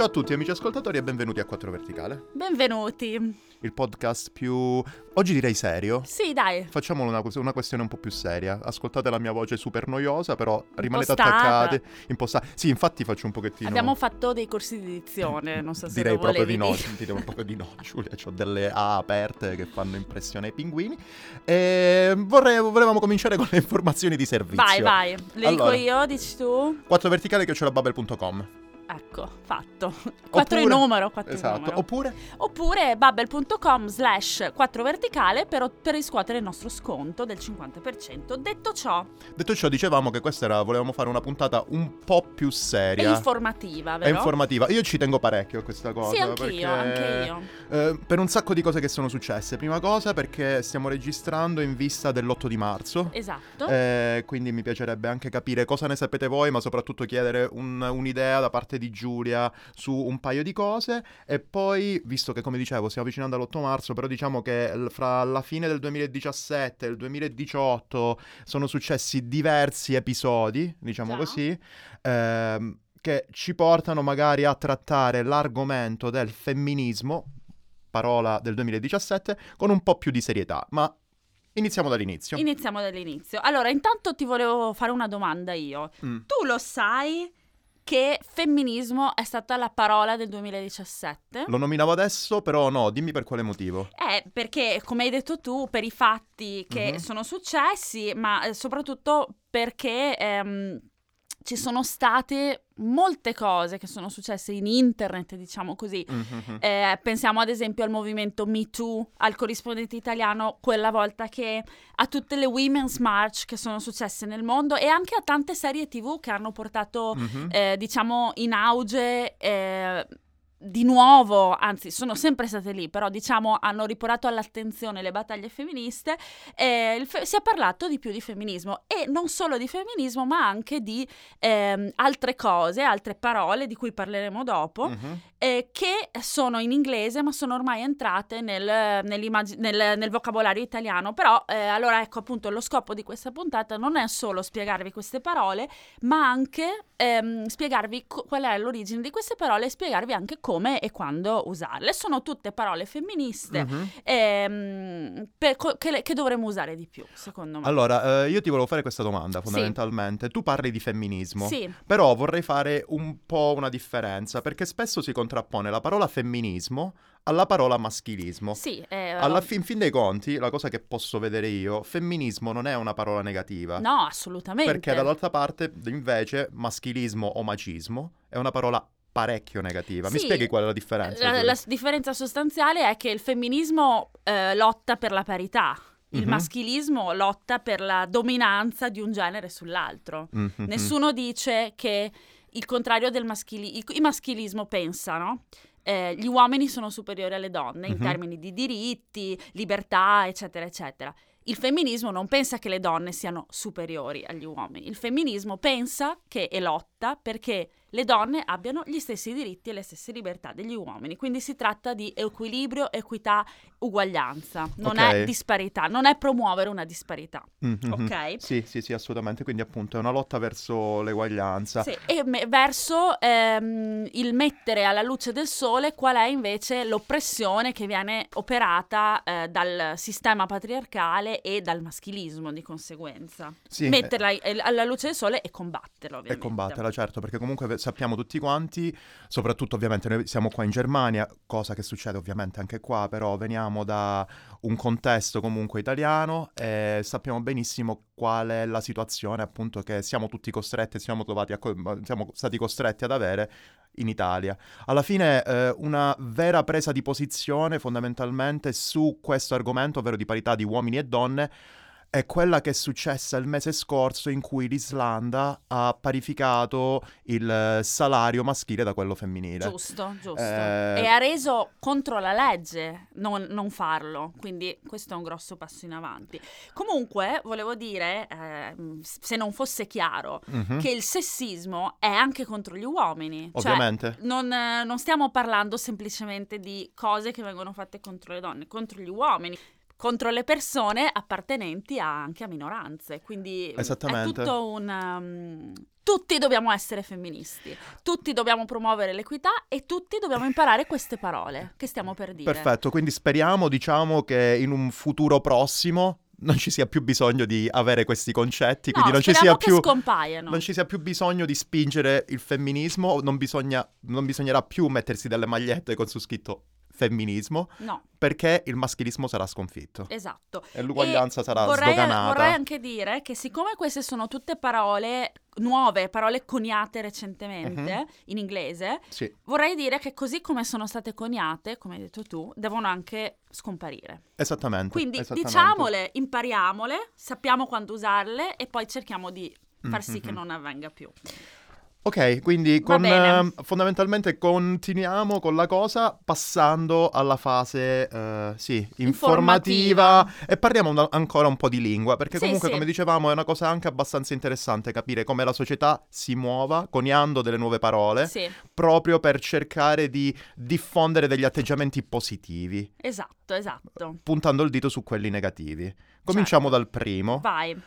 Ciao a tutti amici ascoltatori e benvenuti a Quattro Verticale, Benvenuti. il podcast più, oggi direi serio. Sì, dai. Facciamolo una, una questione un po' più seria. Ascoltate la mia voce super noiosa, però rimanete Impostata. attaccati. Impostati. Sì, infatti faccio un pochettino. Abbiamo fatto dei corsi di dizione, non so se Direi proprio di no, dire. direi proprio di no, Giulia. Ho delle A aperte che fanno impressione ai pinguini. E vorrei, volevamo cominciare con le informazioni di servizio. Vai, vai. Le Allora. dico io, dici tu? 4 Ecco, fatto. 4 in numero, 4 in Esatto. numero. Oppure Oppure bubble.com slash 4 verticale per, per riscuotere il nostro sconto del 50%. Detto ciò, Detto ciò, dicevamo che questa era, volevamo fare una puntata un po' più è seria. informativa, È vero? informativa. Io ci tengo parecchio a questa cosa. Sì, anche perché, io, anche io. eh, per un sacco di cose che sono successe. Prima cosa perché stiamo registrando in vista dell'8 di marzo. Esatto. Eh, quindi mi piacerebbe anche capire cosa ne sapete voi, ma soprattutto chiedere un- un'idea da parte di Giulia su un paio di cose. E poi, visto che come dicevo stiamo avvicinando all'8 marzo, però diciamo che fra la fine del 2017 e il 2018 sono successi diversi episodi, diciamo Già. così, ehm, che ci portano magari a trattare l'argomento del femminismo, parola del 2017, con un po' più di serietà. Ma iniziamo dall'inizio. Iniziamo dall'inizio. Allora, intanto ti volevo fare una domanda io. Mm. Tu lo sai che femminismo è stata la parola del 2017? Lo nominavo adesso, però no, dimmi per quale motivo. Eh, perché come hai detto tu, per i fatti che Mhm. sono successi, ma eh, soprattutto perché ehm, ci sono state molte cose che sono successe in internet, diciamo così. Mhm. Eh, pensiamo ad esempio al movimento Me Too, al corrispondente italiano quella volta che a tutte le Women's March che sono successe nel mondo e anche a tante serie TV che hanno portato Mhm. eh, diciamo in auge eh, di nuovo, anzi sono sempre state lì, però diciamo hanno riportato all'attenzione le battaglie femministe, eh, fe- si è parlato di più di femminismo e non solo di femminismo ma anche di ehm, altre cose, altre parole di cui parleremo dopo, Mhm. Eh, che sono in inglese ma sono ormai entrate nel, nel- nel vocabolario italiano. Però, eh, allora ecco appunto lo scopo di questa puntata non è solo spiegarvi queste parole, ma anche ehm, spiegarvi co- qual è l'origine di queste parole e spiegarvi anche come e quando usarle. Sono tutte parole femministe Mhm. ehm, co- che, le- che dovremmo usare di più, secondo me. Allora, eh, io ti volevo fare questa domanda fondamentalmente. Tu parli di femminismo. Sì, Però vorrei fare un po' una differenza, perché spesso si contrappone la parola femminismo alla parola maschilismo. sì. eh, Alla fin, fin dei conti, la cosa che posso vedere io, femminismo non è una parola negativa. No, assolutamente. Perché dall'altra parte, invece, maschilismo o macismo è una parola parecchio negativa. Mi Sì, spieghi qual è la differenza? La, la differenza sostanziale è che il femminismo eh, lotta per la parità, il Mhm. maschilismo lotta per la dominanza di un genere sull'altro. Mhm. Nessuno dice che il contrario del maschilismo, il, il maschilismo pensa, no? Eh, gli uomini sono superiori alle donne in Mhm. termini di diritti, libertà, eccetera, eccetera. Il femminismo non pensa che le donne siano superiori agli uomini. Il femminismo pensa che e lotta perché le donne abbiano gli stessi diritti e le stesse libertà degli uomini. Quindi si tratta di equilibrio, equità, uguaglianza. Non Ok. è disparità, non è promuovere una disparità. Mhm. Ok? Sì, sì, sì, assolutamente. Quindi, appunto, è una lotta verso l'eguaglianza. Sì, e me- verso ehm, il mettere alla luce del sole qual è invece l'oppressione che viene operata eh, dal sistema patriarcale e dal maschilismo di conseguenza. Sì, Metterla eh, alla luce del sole e combatterla, E ovviamente. combatterla, certo, perché comunque sappiamo tutti quanti, soprattutto ovviamente noi siamo qua in Germania, cosa che succede ovviamente anche qua, però veniamo da un contesto comunque italiano e sappiamo benissimo qual è la situazione appunto che siamo tutti costretti, siamo, a siamo stati costretti ad avere in Italia. Alla fine eh, una vera presa di posizione fondamentalmente su questo argomento, ovvero di parità di uomini e donne, è quella che è successa il mese scorso in cui l'Islanda ha parificato il eh, salario maschile da quello femminile. Giusto, giusto. Eh, E ha reso contro la legge non, non farlo, quindi questo è un grosso passo in avanti. Comunque, volevo dire, ehm, se non fosse chiaro, mhm, che il sessismo è anche contro gli uomini. Cioè, Ovviamente. non, eh, non stiamo parlando semplicemente di cose che vengono fatte contro le donne, contro gli uomini. Contro le persone appartenenti a, anche a minoranze. Quindi è tutto un... Um, tutti dobbiamo essere femministi, tutti dobbiamo promuovere l'equità e tutti dobbiamo imparare queste parole che stiamo per dire. Perfetto, quindi speriamo, diciamo, che in un futuro prossimo non ci sia più bisogno di avere questi concetti, no, quindi non ci, sia più, non ci sia più bisogno di spingere il femminismo, non, bisogna, non bisognerà più mettersi delle magliette con su scritto femminismo, no. perché il maschilismo sarà sconfitto. Esatto. E l'uguaglianza e sarà vorrei, sdoganata. Vorrei anche dire che siccome queste sono tutte parole nuove, parole coniate recentemente uh-huh. in inglese, sì. vorrei dire che così come sono state coniate, come hai detto tu, devono anche scomparire. Esattamente. Quindi esattamente. diciamole, impariamole, sappiamo quando usarle e poi cerchiamo di far sì mm-hmm. che non avvenga più. Ok, quindi con, uh, fondamentalmente continuiamo con la cosa passando alla fase uh, sì, informativa, informativa, e parliamo un, ancora un po' di lingua perché sì, comunque sì. come dicevamo è una cosa anche abbastanza interessante capire come la società si muova coniando delle nuove parole sì. proprio per cercare di diffondere degli atteggiamenti positivi. Esatto, esatto. Puntando il dito su quelli negativi. Cominciamo certo. dal primo. Vai.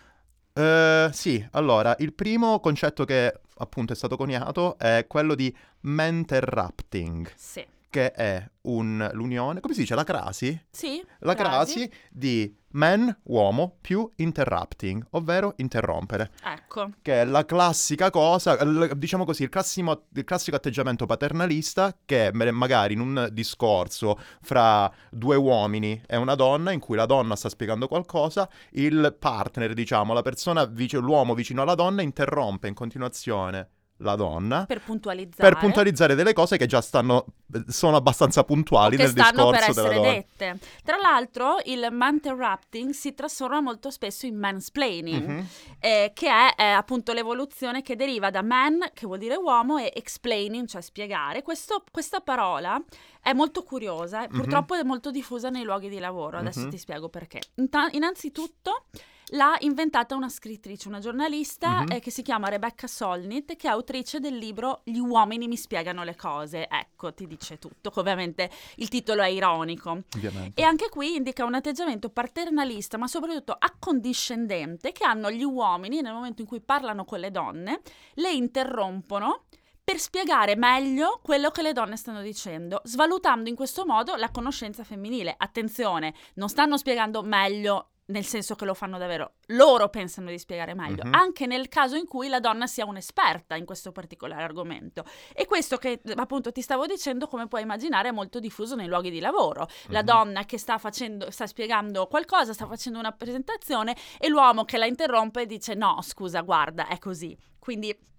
Uh, sì, allora, il primo concetto che appunto è stato coniato è quello di menterrupting. Sì. Che è un, l'unione, come si dice, la crasi? Sì. La crasi, crasi di man, uomo, più interrupting, ovvero interrompere. Ecco. Che è la classica cosa, diciamo così, il classico, il classico atteggiamento paternalista che magari in un discorso fra due uomini e una donna, in cui la donna sta spiegando qualcosa, il partner, diciamo, la persona, l'uomo vicino alla donna, interrompe in continuazione la donna per puntualizzare. per puntualizzare delle cose che già stanno sono abbastanza puntuali nel discorso per essere dette. Tra l'altro il interrupting si trasforma molto spesso in mansplaining, mm-hmm. eh, che è eh, appunto l'evoluzione che deriva da man, che vuol dire uomo, e explaining, cioè spiegare. Questo, questa parola è molto curiosa, mm-hmm. purtroppo è molto diffusa nei luoghi di lavoro, adesso mm-hmm. ti spiego perché. Inta- innanzitutto l'ha inventata una scrittrice, una giornalista mm-hmm. eh, che si chiama Rebecca Solnit, che è autrice del libro Gli uomini mi spiegano le cose. Ecco, ti dice tutto. Ovviamente il titolo è ironico. Ovviamente. E anche qui indica un atteggiamento paternalista, ma soprattutto accondiscendente, che hanno gli uomini nel momento in cui parlano con le donne, le interrompono per spiegare meglio quello che le donne stanno dicendo, svalutando in questo modo la conoscenza femminile. Attenzione, non stanno spiegando meglio nel senso che lo fanno davvero. Loro pensano di spiegare meglio, uh-huh. anche nel caso in cui la donna sia un'esperta in questo particolare argomento. E questo che appunto ti stavo dicendo, come puoi immaginare, è molto diffuso nei luoghi di lavoro. La uh-huh. donna che sta facendo, sta spiegando qualcosa, sta facendo una presentazione e l'uomo che la interrompe dice no, scusa, guarda, è così. Quindi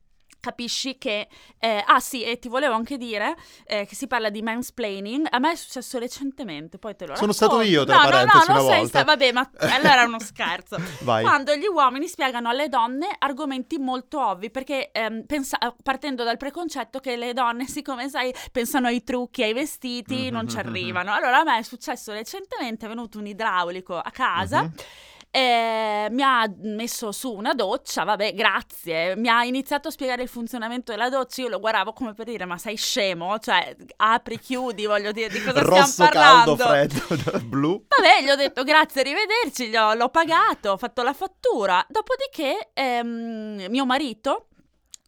capisci che... Eh, ah sì, e ti volevo anche dire eh, che si parla di mansplaining. A me è successo recentemente, poi te lo Sono racconto. stato io, tra no, parentesi, no, no, non sei sta- vabbè, ma allora è uno scherzo. Quando gli uomini spiegano alle donne argomenti molto ovvi, perché ehm, pensa- partendo dal preconcetto che le donne, siccome sai, pensano ai trucchi, ai vestiti, mm-hmm, non ci arrivano. Allora a me è successo recentemente, è venuto un idraulico a casa. Mm-hmm eh, mi ha messo su una doccia, vabbè, grazie. Mi ha iniziato a spiegare il funzionamento della doccia. Io lo guardavo come per dire: Ma sei scemo? Cioè, apri, chiudi, voglio dire, di cosa Rosso, stiamo parlando? caldo, freddo, blu. Vabbè, gli ho detto grazie, arrivederci. l'ho pagato, ho fatto la fattura. Dopodiché, ehm, mio marito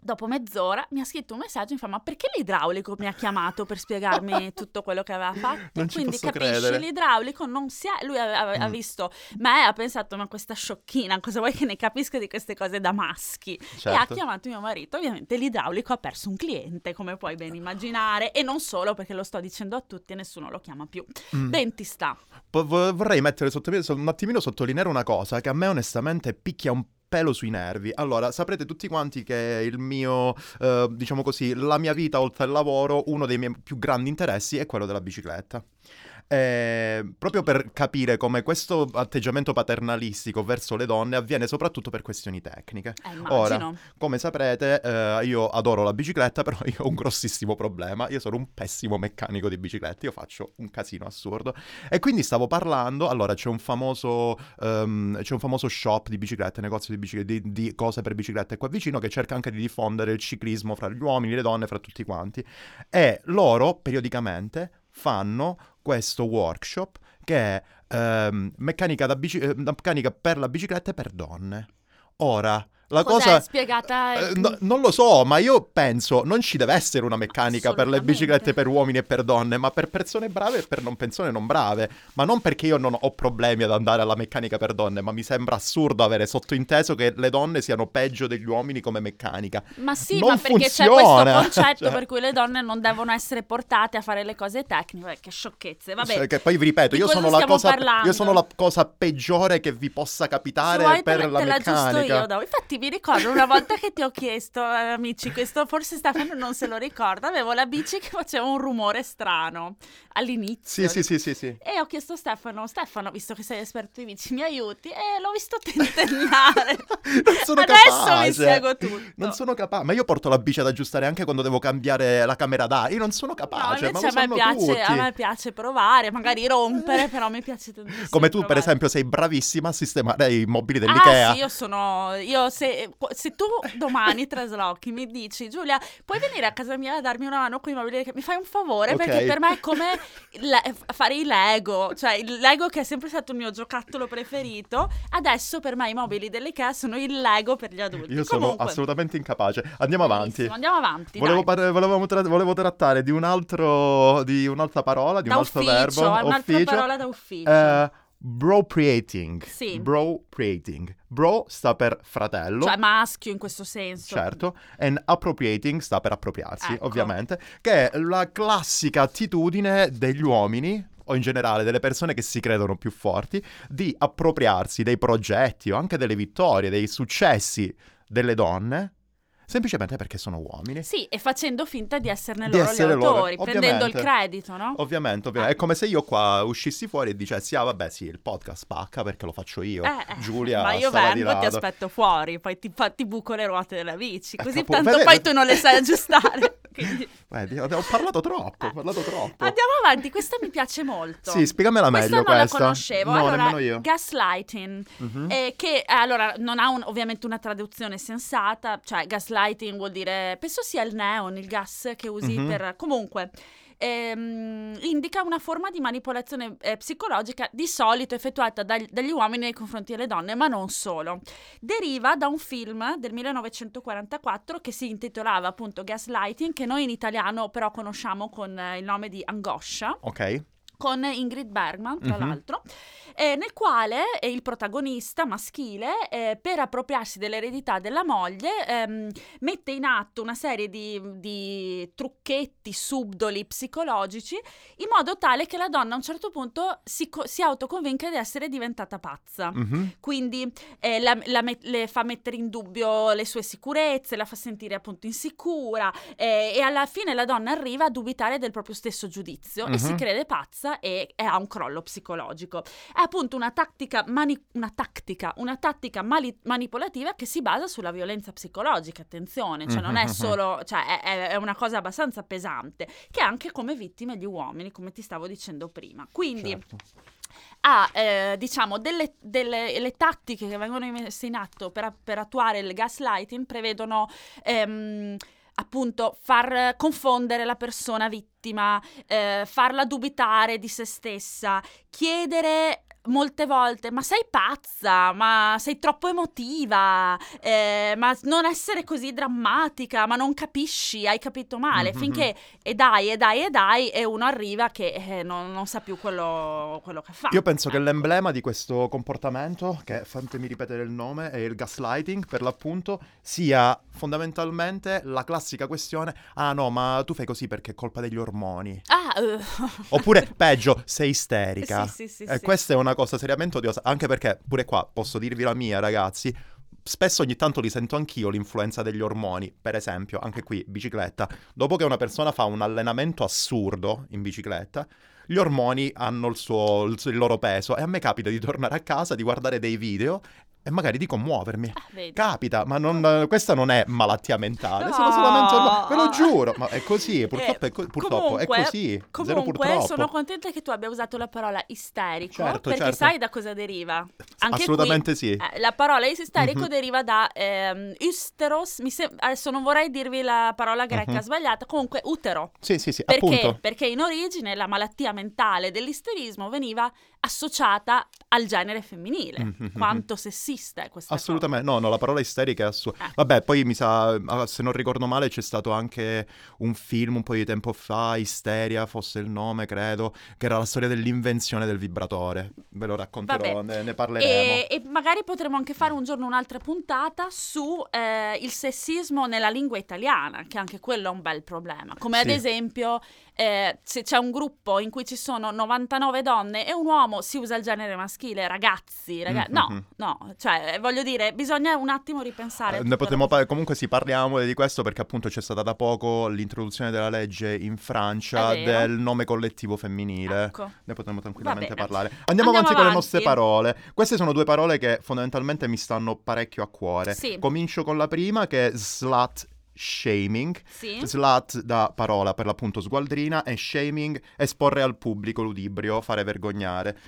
Dopo mezz'ora mi ha scritto un messaggio e mi fa: Ma perché l'idraulico mi ha chiamato per spiegarmi tutto quello che aveva fatto? Non Quindi capisci, credere. l'idraulico non si è. Lui ha, ha, mm. visto me ha pensato: Ma questa sciocchina, cosa vuoi che ne capisca di queste cose da maschi? Certo. E ha certo. chiamato mio marito. Ovviamente l'idraulico ha perso un cliente, come puoi ben immaginare. E non solo perché lo sto dicendo a tutti e nessuno lo chiama più. Mm. Ben ti sta. Po- vorrei mettere sotto, un attimino sottolineare una cosa che a me onestamente picchia un po' pelo sui nervi. Allora, saprete tutti quanti che il mio, eh, diciamo così, la mia vita oltre al lavoro, uno dei miei più grandi interessi è quello della bicicletta. Eh, proprio per capire come questo atteggiamento paternalistico verso le donne avviene soprattutto per questioni tecniche. Eh, Ora, come saprete, eh, io adoro la bicicletta, però io ho un grossissimo problema. Io sono un pessimo meccanico di biciclette, io faccio un casino assurdo. E quindi stavo parlando, allora c'è un famoso, um, c'è un famoso shop di biciclette, negozio di, biciclette, di, di cose per biciclette qua vicino che cerca anche di diffondere il ciclismo fra gli uomini, le donne, fra tutti quanti. E loro periodicamente fanno questo workshop che ehm, meccanica, bici- eh, meccanica per la bicicletta e per donne. Ora, la Cos'è? cosa... Spiegata... eh, no- non lo so, ma io penso non ci deve essere una meccanica per le biciclette per uomini e per donne, ma per persone brave e per non persone non brave. Ma non perché io non ho problemi ad andare alla meccanica per donne, ma mi sembra assurdo avere sottointeso che le donne siano peggio degli uomini come meccanica. Ma sì, non ma perché c'è funziona, questo concetto cioè. per cui le donne non devono essere portate a fare le cose tecniche. Eh, Che sciocchezze. Vabbè, Cioè, che poi vi ripeto, io sono, cosa, io sono la cosa peggiore che vi possa capitare per la, meccanica. io dopo. Infatti mi ricordo una volta che ti ho chiesto, eh, amici, questo forse Stefano non se lo ricorda, avevo la bici che faceva un rumore strano all'inizio. Sì, sì, sì, sì, sì. E ho chiesto a Stefano, Stefano, visto che sei esperto di bici, mi aiuti? E l'ho visto tentennare. Non sono Adesso capace. mi spiego tutto. Non sono capace. Ma io porto la bici ad aggiustare anche quando devo cambiare la camera d'aria. Io non sono No, capace, ma invece lo a me, piace, a me piace provare, magari rompere, però mi piace tantissimo. Come tu, per provare. esempio, sei bravissima a sistemare i mobili Ah dell'Ikea. sì, io sono... Io se, se tu domani traslochi mi dici Giulia, puoi venire a casa mia a darmi una mano con i mobili mi fai un favore Ok. perché per me è come le- fare i Lego, cioè il Lego che è sempre stato il mio giocattolo preferito, adesso per me i mobili dell'Ikea sono il Lego per gli adulti. Io sono Comunque, assolutamente incapace. Andiamo avanti. Andiamo avanti. Volevo, par- tra- volevo trattare di un altro di un'altra parola, di da un altro ufficio, verbo. ufficio. parola da ufficio. Eh, Bropriating. Sì. Bropriating. Bro sta per fratello. Cioè maschio in questo senso. Certo, and appropriating sta per appropriarsi, Ecco. ovviamente, che è la classica attitudine degli uomini o in generale delle persone che si credono più forti di appropriarsi dei progetti o anche delle vittorie, dei successi delle donne semplicemente perché sono uomini. Sì, e facendo finta di esserne Di loro essere gli loro, autori, prendendo il credito, no? Ovviamente, ovviamente. È come se io qua uscissi fuori e dicessi, ah vabbè sì, il podcast spacca perché lo faccio io. Eh, eh, Giulia ma io di vengo, ti aspetto fuori, poi ti, fa- ti buco le ruote della bici, Eh, così capo- tanto vede- poi tu non le sai aggiustare. Quindi, Vedi, ho parlato troppo, ho parlato troppo. Andiamo avanti, questa mi piace molto. Sì, spiegamela Questa meglio non questa. la conoscevo. No, allora, nemmeno io. gaslighting, Mhm. eh, che allora non ha un- ovviamente una traduzione sensata, cioè gaslighting vuol dire, penso sia il neon, il gas che usi Mhm. per... Comunque, ehm, indica una forma di manipolazione eh, psicologica di solito effettuata dagli, dagli uomini nei confronti delle donne, ma non solo. Deriva da un film del 1944 che si intitolava appunto Gaslighting, che noi in italiano però conosciamo con eh, il nome di Angoscia Ok. Con Ingrid Bergman, tra Mhm. l'altro, eh, nel quale eh, il protagonista maschile, eh, per appropriarsi dell'eredità della moglie, ehm, mette in atto una serie di, di trucchetti subdoli psicologici in modo tale che la donna a un certo punto si, co- si autoconvinca di essere diventata pazza. Mhm. Quindi eh, la- la met- le fa mettere in dubbio le sue sicurezze, la fa sentire appunto insicura eh, e alla fine la donna arriva a dubitare del proprio stesso giudizio e si Mhm. crede pazza e, e ha un crollo psicologico. È appunto una tattica, mani- una tattica, una tattica mali- manipolativa che si basa sulla violenza psicologica, attenzione, cioè non è Mhm. solo, cioè è, è- una cosa abbastanza pesante, che anche come vittime gli uomini, come ti stavo dicendo prima. Quindi Certo. ha eh, diciamo delle, delle- le tattiche che vengono messe in atto per, per attuare il gaslighting prevedono ehm, appunto far confondere la persona vittima, eh, farla dubitare di se stessa, chiedere molte volte ma sei pazza, ma sei troppo emotiva, eh, ma non essere così drammatica, ma non capisci, hai capito male, Mhm. finché e dai e dai e dai e uno arriva che eh, non, non sa più quello, quello che fa. Io penso che Ecco. l'emblema di questo comportamento, che fatemi ripetere il nome, è il gaslighting per l'appunto, sia fondamentalmente la classica questione, ah no, ma tu fai così perché è colpa degli ormoni. Ah, eh. Oppure peggio, sei isterica. Sì, sì, sì, e sì. questa è una cosa seriamente odiosa, anche perché pure qua posso dirvi la mia, ragazzi. Spesso ogni tanto li sento anch'io l'influenza degli ormoni, per esempio, anche qui bicicletta. Dopo che una persona fa un allenamento assurdo in bicicletta, gli ormoni hanno il, suo, il, suo- il loro peso e a me capita di tornare a casa, di guardare dei video e magari di commuovermi. Ah. Capita, ma non- questa non è malattia mentale, sono No. solamente ormoni. Ve lo giuro, ma è così, purtroppo, Eh, è, co- purtroppo è comunque- così. Zero Comunque purtroppo. sono contenta che tu abbia usato la parola isterico Certo, perché certo. sai da cosa deriva. Anche Assolutamente sì. qui, eh, la parola isterico Mhm. deriva da ehm, ysteros, mi sem- adesso non vorrei dirvi la parola greca Mhm. sbagliata, comunque utero. Sì, sì, sì, Perché? appunto. Perché in origine la malattia mentale dell'isterismo veniva associata al genere femminile. Mhm. Quanto sessista è questa Assolutamente, no, no, la parola isterica è assurda. Eh. Vabbè, poi mi sa, ah, se non ricordo male, c'è stato anche un film un po' di tempo fa, Isteria fosse il nome, credo, che era la storia dell'invenzione del vibratore. Ve lo racconterò, ne, ne cosa. parleremo. E, e magari potremo anche fare un giorno un'altra puntata su eh, il sessismo nella lingua italiana, che anche quello è un bel problema. Come ad Sì. esempio, eh, se c'è un gruppo in cui ci sono 99 donne e un uomo, si usa il genere maschile, ragazzi, raga- Mhm. no, no, cioè eh, voglio dire, bisogna un attimo ripensare. Eh, ne potremmo par- comunque sì, parliamo di questo perché appunto c'è stata da poco l'introduzione della legge in Francia del nome collettivo femminile. Ecco. Ne potremmo tranquillamente parlare. Andiamo, Andiamo avanti, con le avanti. nostre parole. Queste sono due parole che fondamentalmente mi stanno parecchio a cuore. Sì. Comincio con la prima che è slut shaming. Sì. Slut da parola per l'appunto sgualdrina e shaming esporre al pubblico ludibrio, fare vergognare.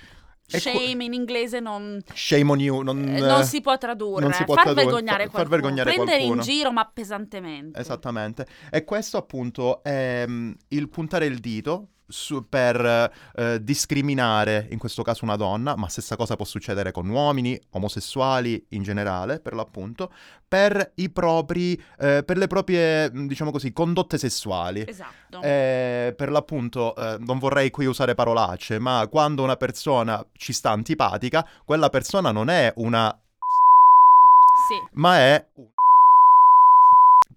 Shame in inglese non, shame on you, non, eh, non si può tradurre, non si può far tradurre, vergognare fa- far qualcuno, vergognare prendere qualcuno. in giro ma pesantemente. Esattamente. E questo appunto è mm, il puntare il dito su- per eh, discriminare in questo caso una donna, ma stessa cosa può succedere con uomini, omosessuali in generale, per l'appunto, per i propri, eh, per le proprie, mm, diciamo così, condotte sessuali. Esatto. Eh, per l'appunto, eh, non vorrei qui usare parolacce, ma quando una persona ci sta antipatica, quella persona non è una sì. ma è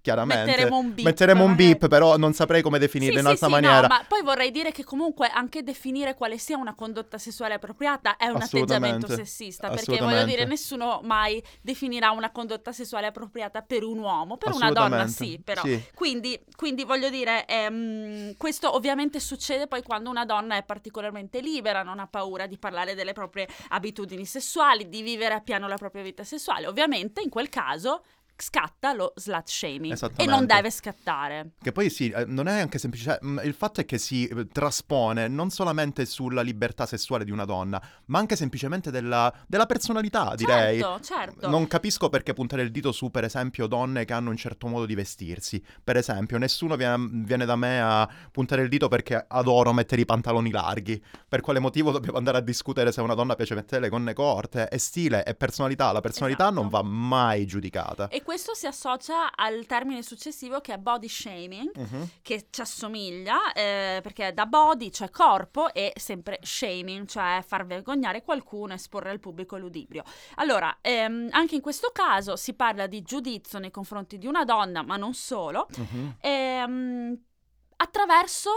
chiaramente Metteremo un beep, metteremo un beep, però non saprei come definirlo Sì, in sì, altra sì, maniera no, ma poi vorrei dire che comunque anche definire quale sia una condotta sessuale appropriata è un atteggiamento sessista, perché voglio dire nessuno mai definirà una condotta sessuale appropriata per un uomo, per una donna sì, però. Sì. Quindi, quindi voglio dire, ehm, questo ovviamente succede poi quando una donna è particolarmente libera, non ha paura di parlare delle proprie abitudini sessuali, di vivere appieno la propria vita sessuale. Ovviamente in quel caso scatta lo slut shaming e non deve scattare. Che poi sì, eh, non è anche semplice, mm, il fatto è che si eh, traspone non solamente sulla libertà sessuale di una donna, ma anche semplicemente della, della personalità, direi. Certo, certo. Non capisco perché puntare il dito su, per esempio, donne che hanno un certo modo di vestirsi. Per esempio, nessuno viene, viene da me a puntare il dito perché adoro mettere i pantaloni larghi. Per quale motivo dobbiamo andare a discutere se a una donna piace mettere le gonne corte? È stile, è personalità. La personalità Esatto. non va mai giudicata. E questo si associa al termine successivo che è body shaming, Mhm. che ci assomiglia, eh, perché da body, cioè corpo, e sempre shaming, cioè far vergognare qualcuno, esporre al pubblico ludibrio. Allora, ehm, anche in questo caso si parla di giudizio nei confronti di una donna, ma non solo, Mhm. ehm, attraverso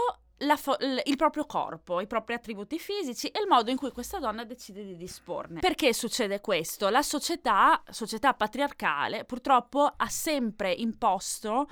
fo- il proprio corpo, i propri attributi fisici e il modo in cui questa donna decide di disporne. Perché succede questo? La società, società patriarcale, purtroppo ha sempre imposto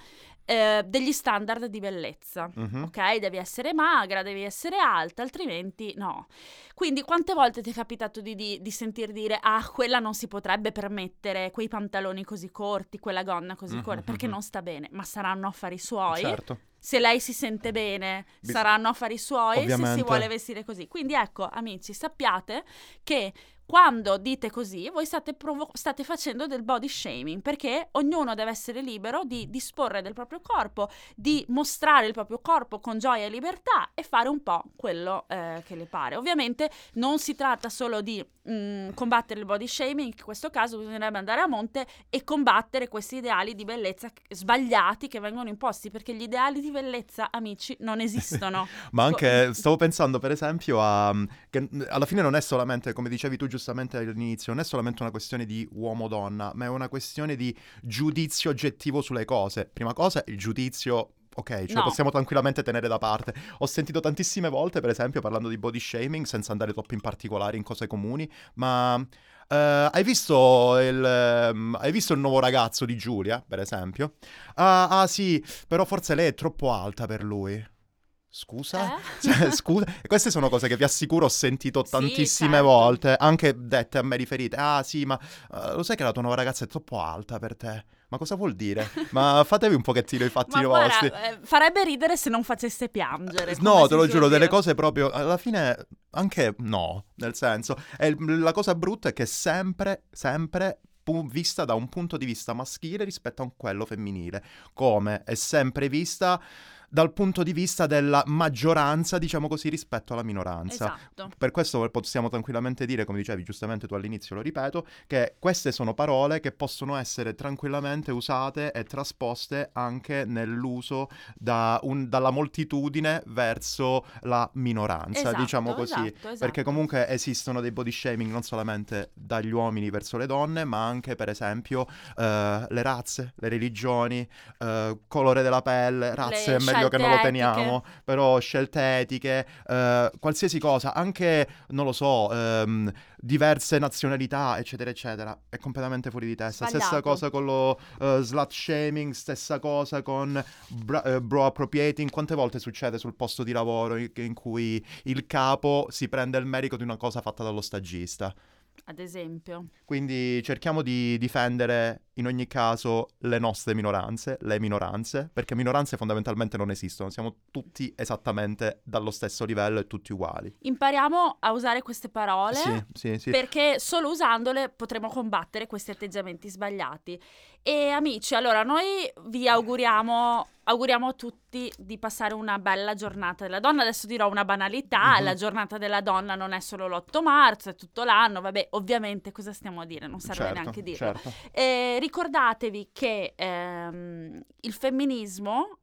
eh, degli standard di bellezza. Mhm. Ok, devi essere magra, devi essere alta, altrimenti no. Quindi quante volte ti è capitato di, di, di sentir dire ah, quella non si potrebbe permettere quei pantaloni così corti, quella gonna così Mhm, corta, perché mhm. non sta bene, ma saranno affari suoi. Certo. Se lei si sente bene, Bis- saranno affari suoi se Ovviamente. si vuole vestire così. Quindi ecco, amici, sappiate che quando dite così, voi state, provo- state facendo del body shaming, perché ognuno deve essere libero di disporre del proprio corpo, di mostrare il proprio corpo con gioia e libertà e fare un po' quello eh, che le pare. Ovviamente non si tratta solo di mm, combattere il body shaming, in questo caso bisognerebbe andare a monte e combattere questi ideali di bellezza che- sbagliati che vengono imposti, perché gli ideali di bellezza, amici, non esistono. Ma anche, stavo pensando per esempio a... che mm, alla fine non è solamente, come dicevi tu giustamente all'inizio, non è solamente una questione di uomo-donna, ma è una questione di giudizio oggettivo sulle cose. Prima cosa, il giudizio... Ok, ce lo No. possiamo tranquillamente tenere da parte. Ho sentito tantissime volte, per esempio, parlando di body shaming, senza andare troppo in particolare in cose comuni, ma eh, hai, visto il, ehm, hai visto il nuovo ragazzo di Giulia, per esempio? Ah, ah, sì, però forse lei è troppo alta per lui. Scusa? Eh? Cioè, scusa, e queste sono cose che vi assicuro ho sentito Sì, tantissime certo. volte, anche dette a me riferite. Ah, sì, ma eh, lo sai che la tua nuova ragazza è troppo alta per te? Ma cosa vuol dire? Ma fatevi un pochettino i fatti Ma vostri. guarda, eh, farebbe ridere se non facesse piangere. come No, te lo giuro, delle dire. cose proprio alla fine anche no, nel senso, la cosa brutta è che sempre, sempre vista da un punto di vista maschile rispetto a quello femminile, come è sempre vista dal punto di vista della maggioranza, diciamo così, rispetto alla minoranza. Esatto. Per questo possiamo tranquillamente dire, come dicevi giustamente tu all'inizio, lo ripeto, che queste sono parole che possono essere tranquillamente usate e trasposte anche nell'uso da un- dalla moltitudine verso la minoranza, Esatto, diciamo così. esatto, esatto. Perché comunque esistono dei body shaming non solamente dagli uomini verso le donne, ma anche per esempio eh, le razze, le religioni, eh, colore della pelle, razze Le è meglio che non lo teniamo, però scelte etiche, eh, qualsiasi cosa, anche non lo so, ehm, diverse nazionalità, eccetera, eccetera, è completamente fuori di testa. Stessa Sbagliato. cosa con lo eh, slut shaming, stessa cosa con bra- eh, bro appropriating. Quante volte succede sul posto di lavoro in, in cui il capo si prende il merito di una cosa fatta dallo stagista? Ad esempio. Quindi cerchiamo di difendere in ogni caso le nostre minoranze, le minoranze, perché minoranze fondamentalmente non esistono, siamo tutti esattamente dallo stesso livello e tutti uguali. Impariamo a usare queste parole. Sì, sì, sì. Perché solo usandole potremo combattere questi atteggiamenti sbagliati. E amici, allora noi vi auguriamo, auguriamo a tutti di passare una bella giornata della donna. Adesso dirò una banalità, Mhm. la giornata della donna non è solo l'8 marzo, è tutto l'anno. Vabbè, ovviamente cosa stiamo a dire? Non serve certo, neanche dirlo. certo. E ricordatevi che ehm, il femminismo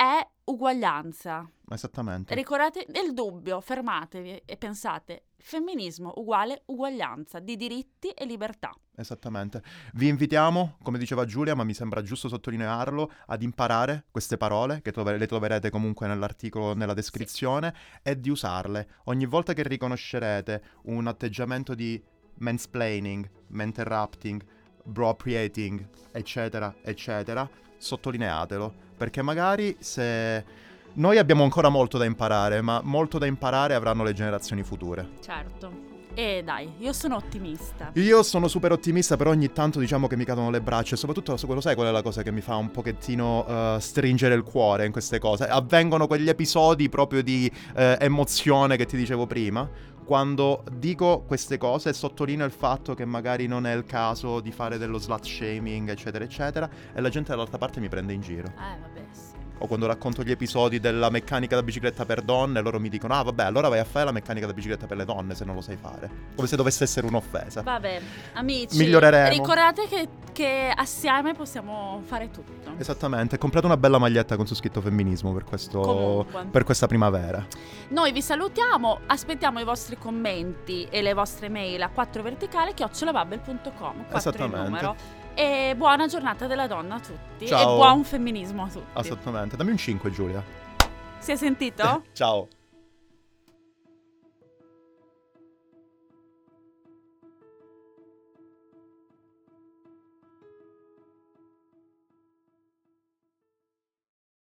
è uguaglianza. Esattamente. Ricordate nel dubbio, fermatevi e pensate, femminismo uguale uguaglianza di diritti e libertà. Esattamente. Vi invitiamo, come diceva Giulia, ma mi sembra giusto sottolinearlo, ad imparare queste parole, che trove- le troverete comunque nell'articolo, nella descrizione, e di usarle. Ogni volta che riconoscerete un atteggiamento di mansplaining, interrupting, bropriating, eccetera, eccetera, sottolineatelo. Perché magari se... Noi abbiamo ancora molto da imparare, ma molto da imparare avranno le generazioni future. Certo. E dai, io sono ottimista. Io sono super ottimista, però ogni tanto diciamo che mi cadono le braccia. E soprattutto, so- quello sai qual è la cosa che mi fa un pochettino eh, stringere il cuore in queste cose? Avvengono quegli episodi proprio di eh, emozione che ti dicevo prima. Quando dico queste cose sottolineo il fatto che magari non è il caso di fare dello slut shaming, eccetera, eccetera, e la gente dall'altra parte mi prende in giro. Eh, vabbè. O quando racconto gli episodi della meccanica da bicicletta per donne, loro mi dicono: Ah, vabbè, allora vai a fare la meccanica da bicicletta per le donne se non lo sai fare. Come se dovesse essere un'offesa. Vabbè, amici, Miglioreremo. ricordate che, che assieme possiamo fare tutto. Esattamente, comprate una bella maglietta con su scritto femminismo per, questo, per questa primavera. Noi vi salutiamo, aspettiamo i vostri commenti e le vostre mail a 4verticale chiocciolabubble.com, 4 il Esattamente. E buona giornata della donna a tutti Ciao. e buon femminismo a tutti. Assolutamente. Dammi un 5, Giulia. Si è sentito? Ciao.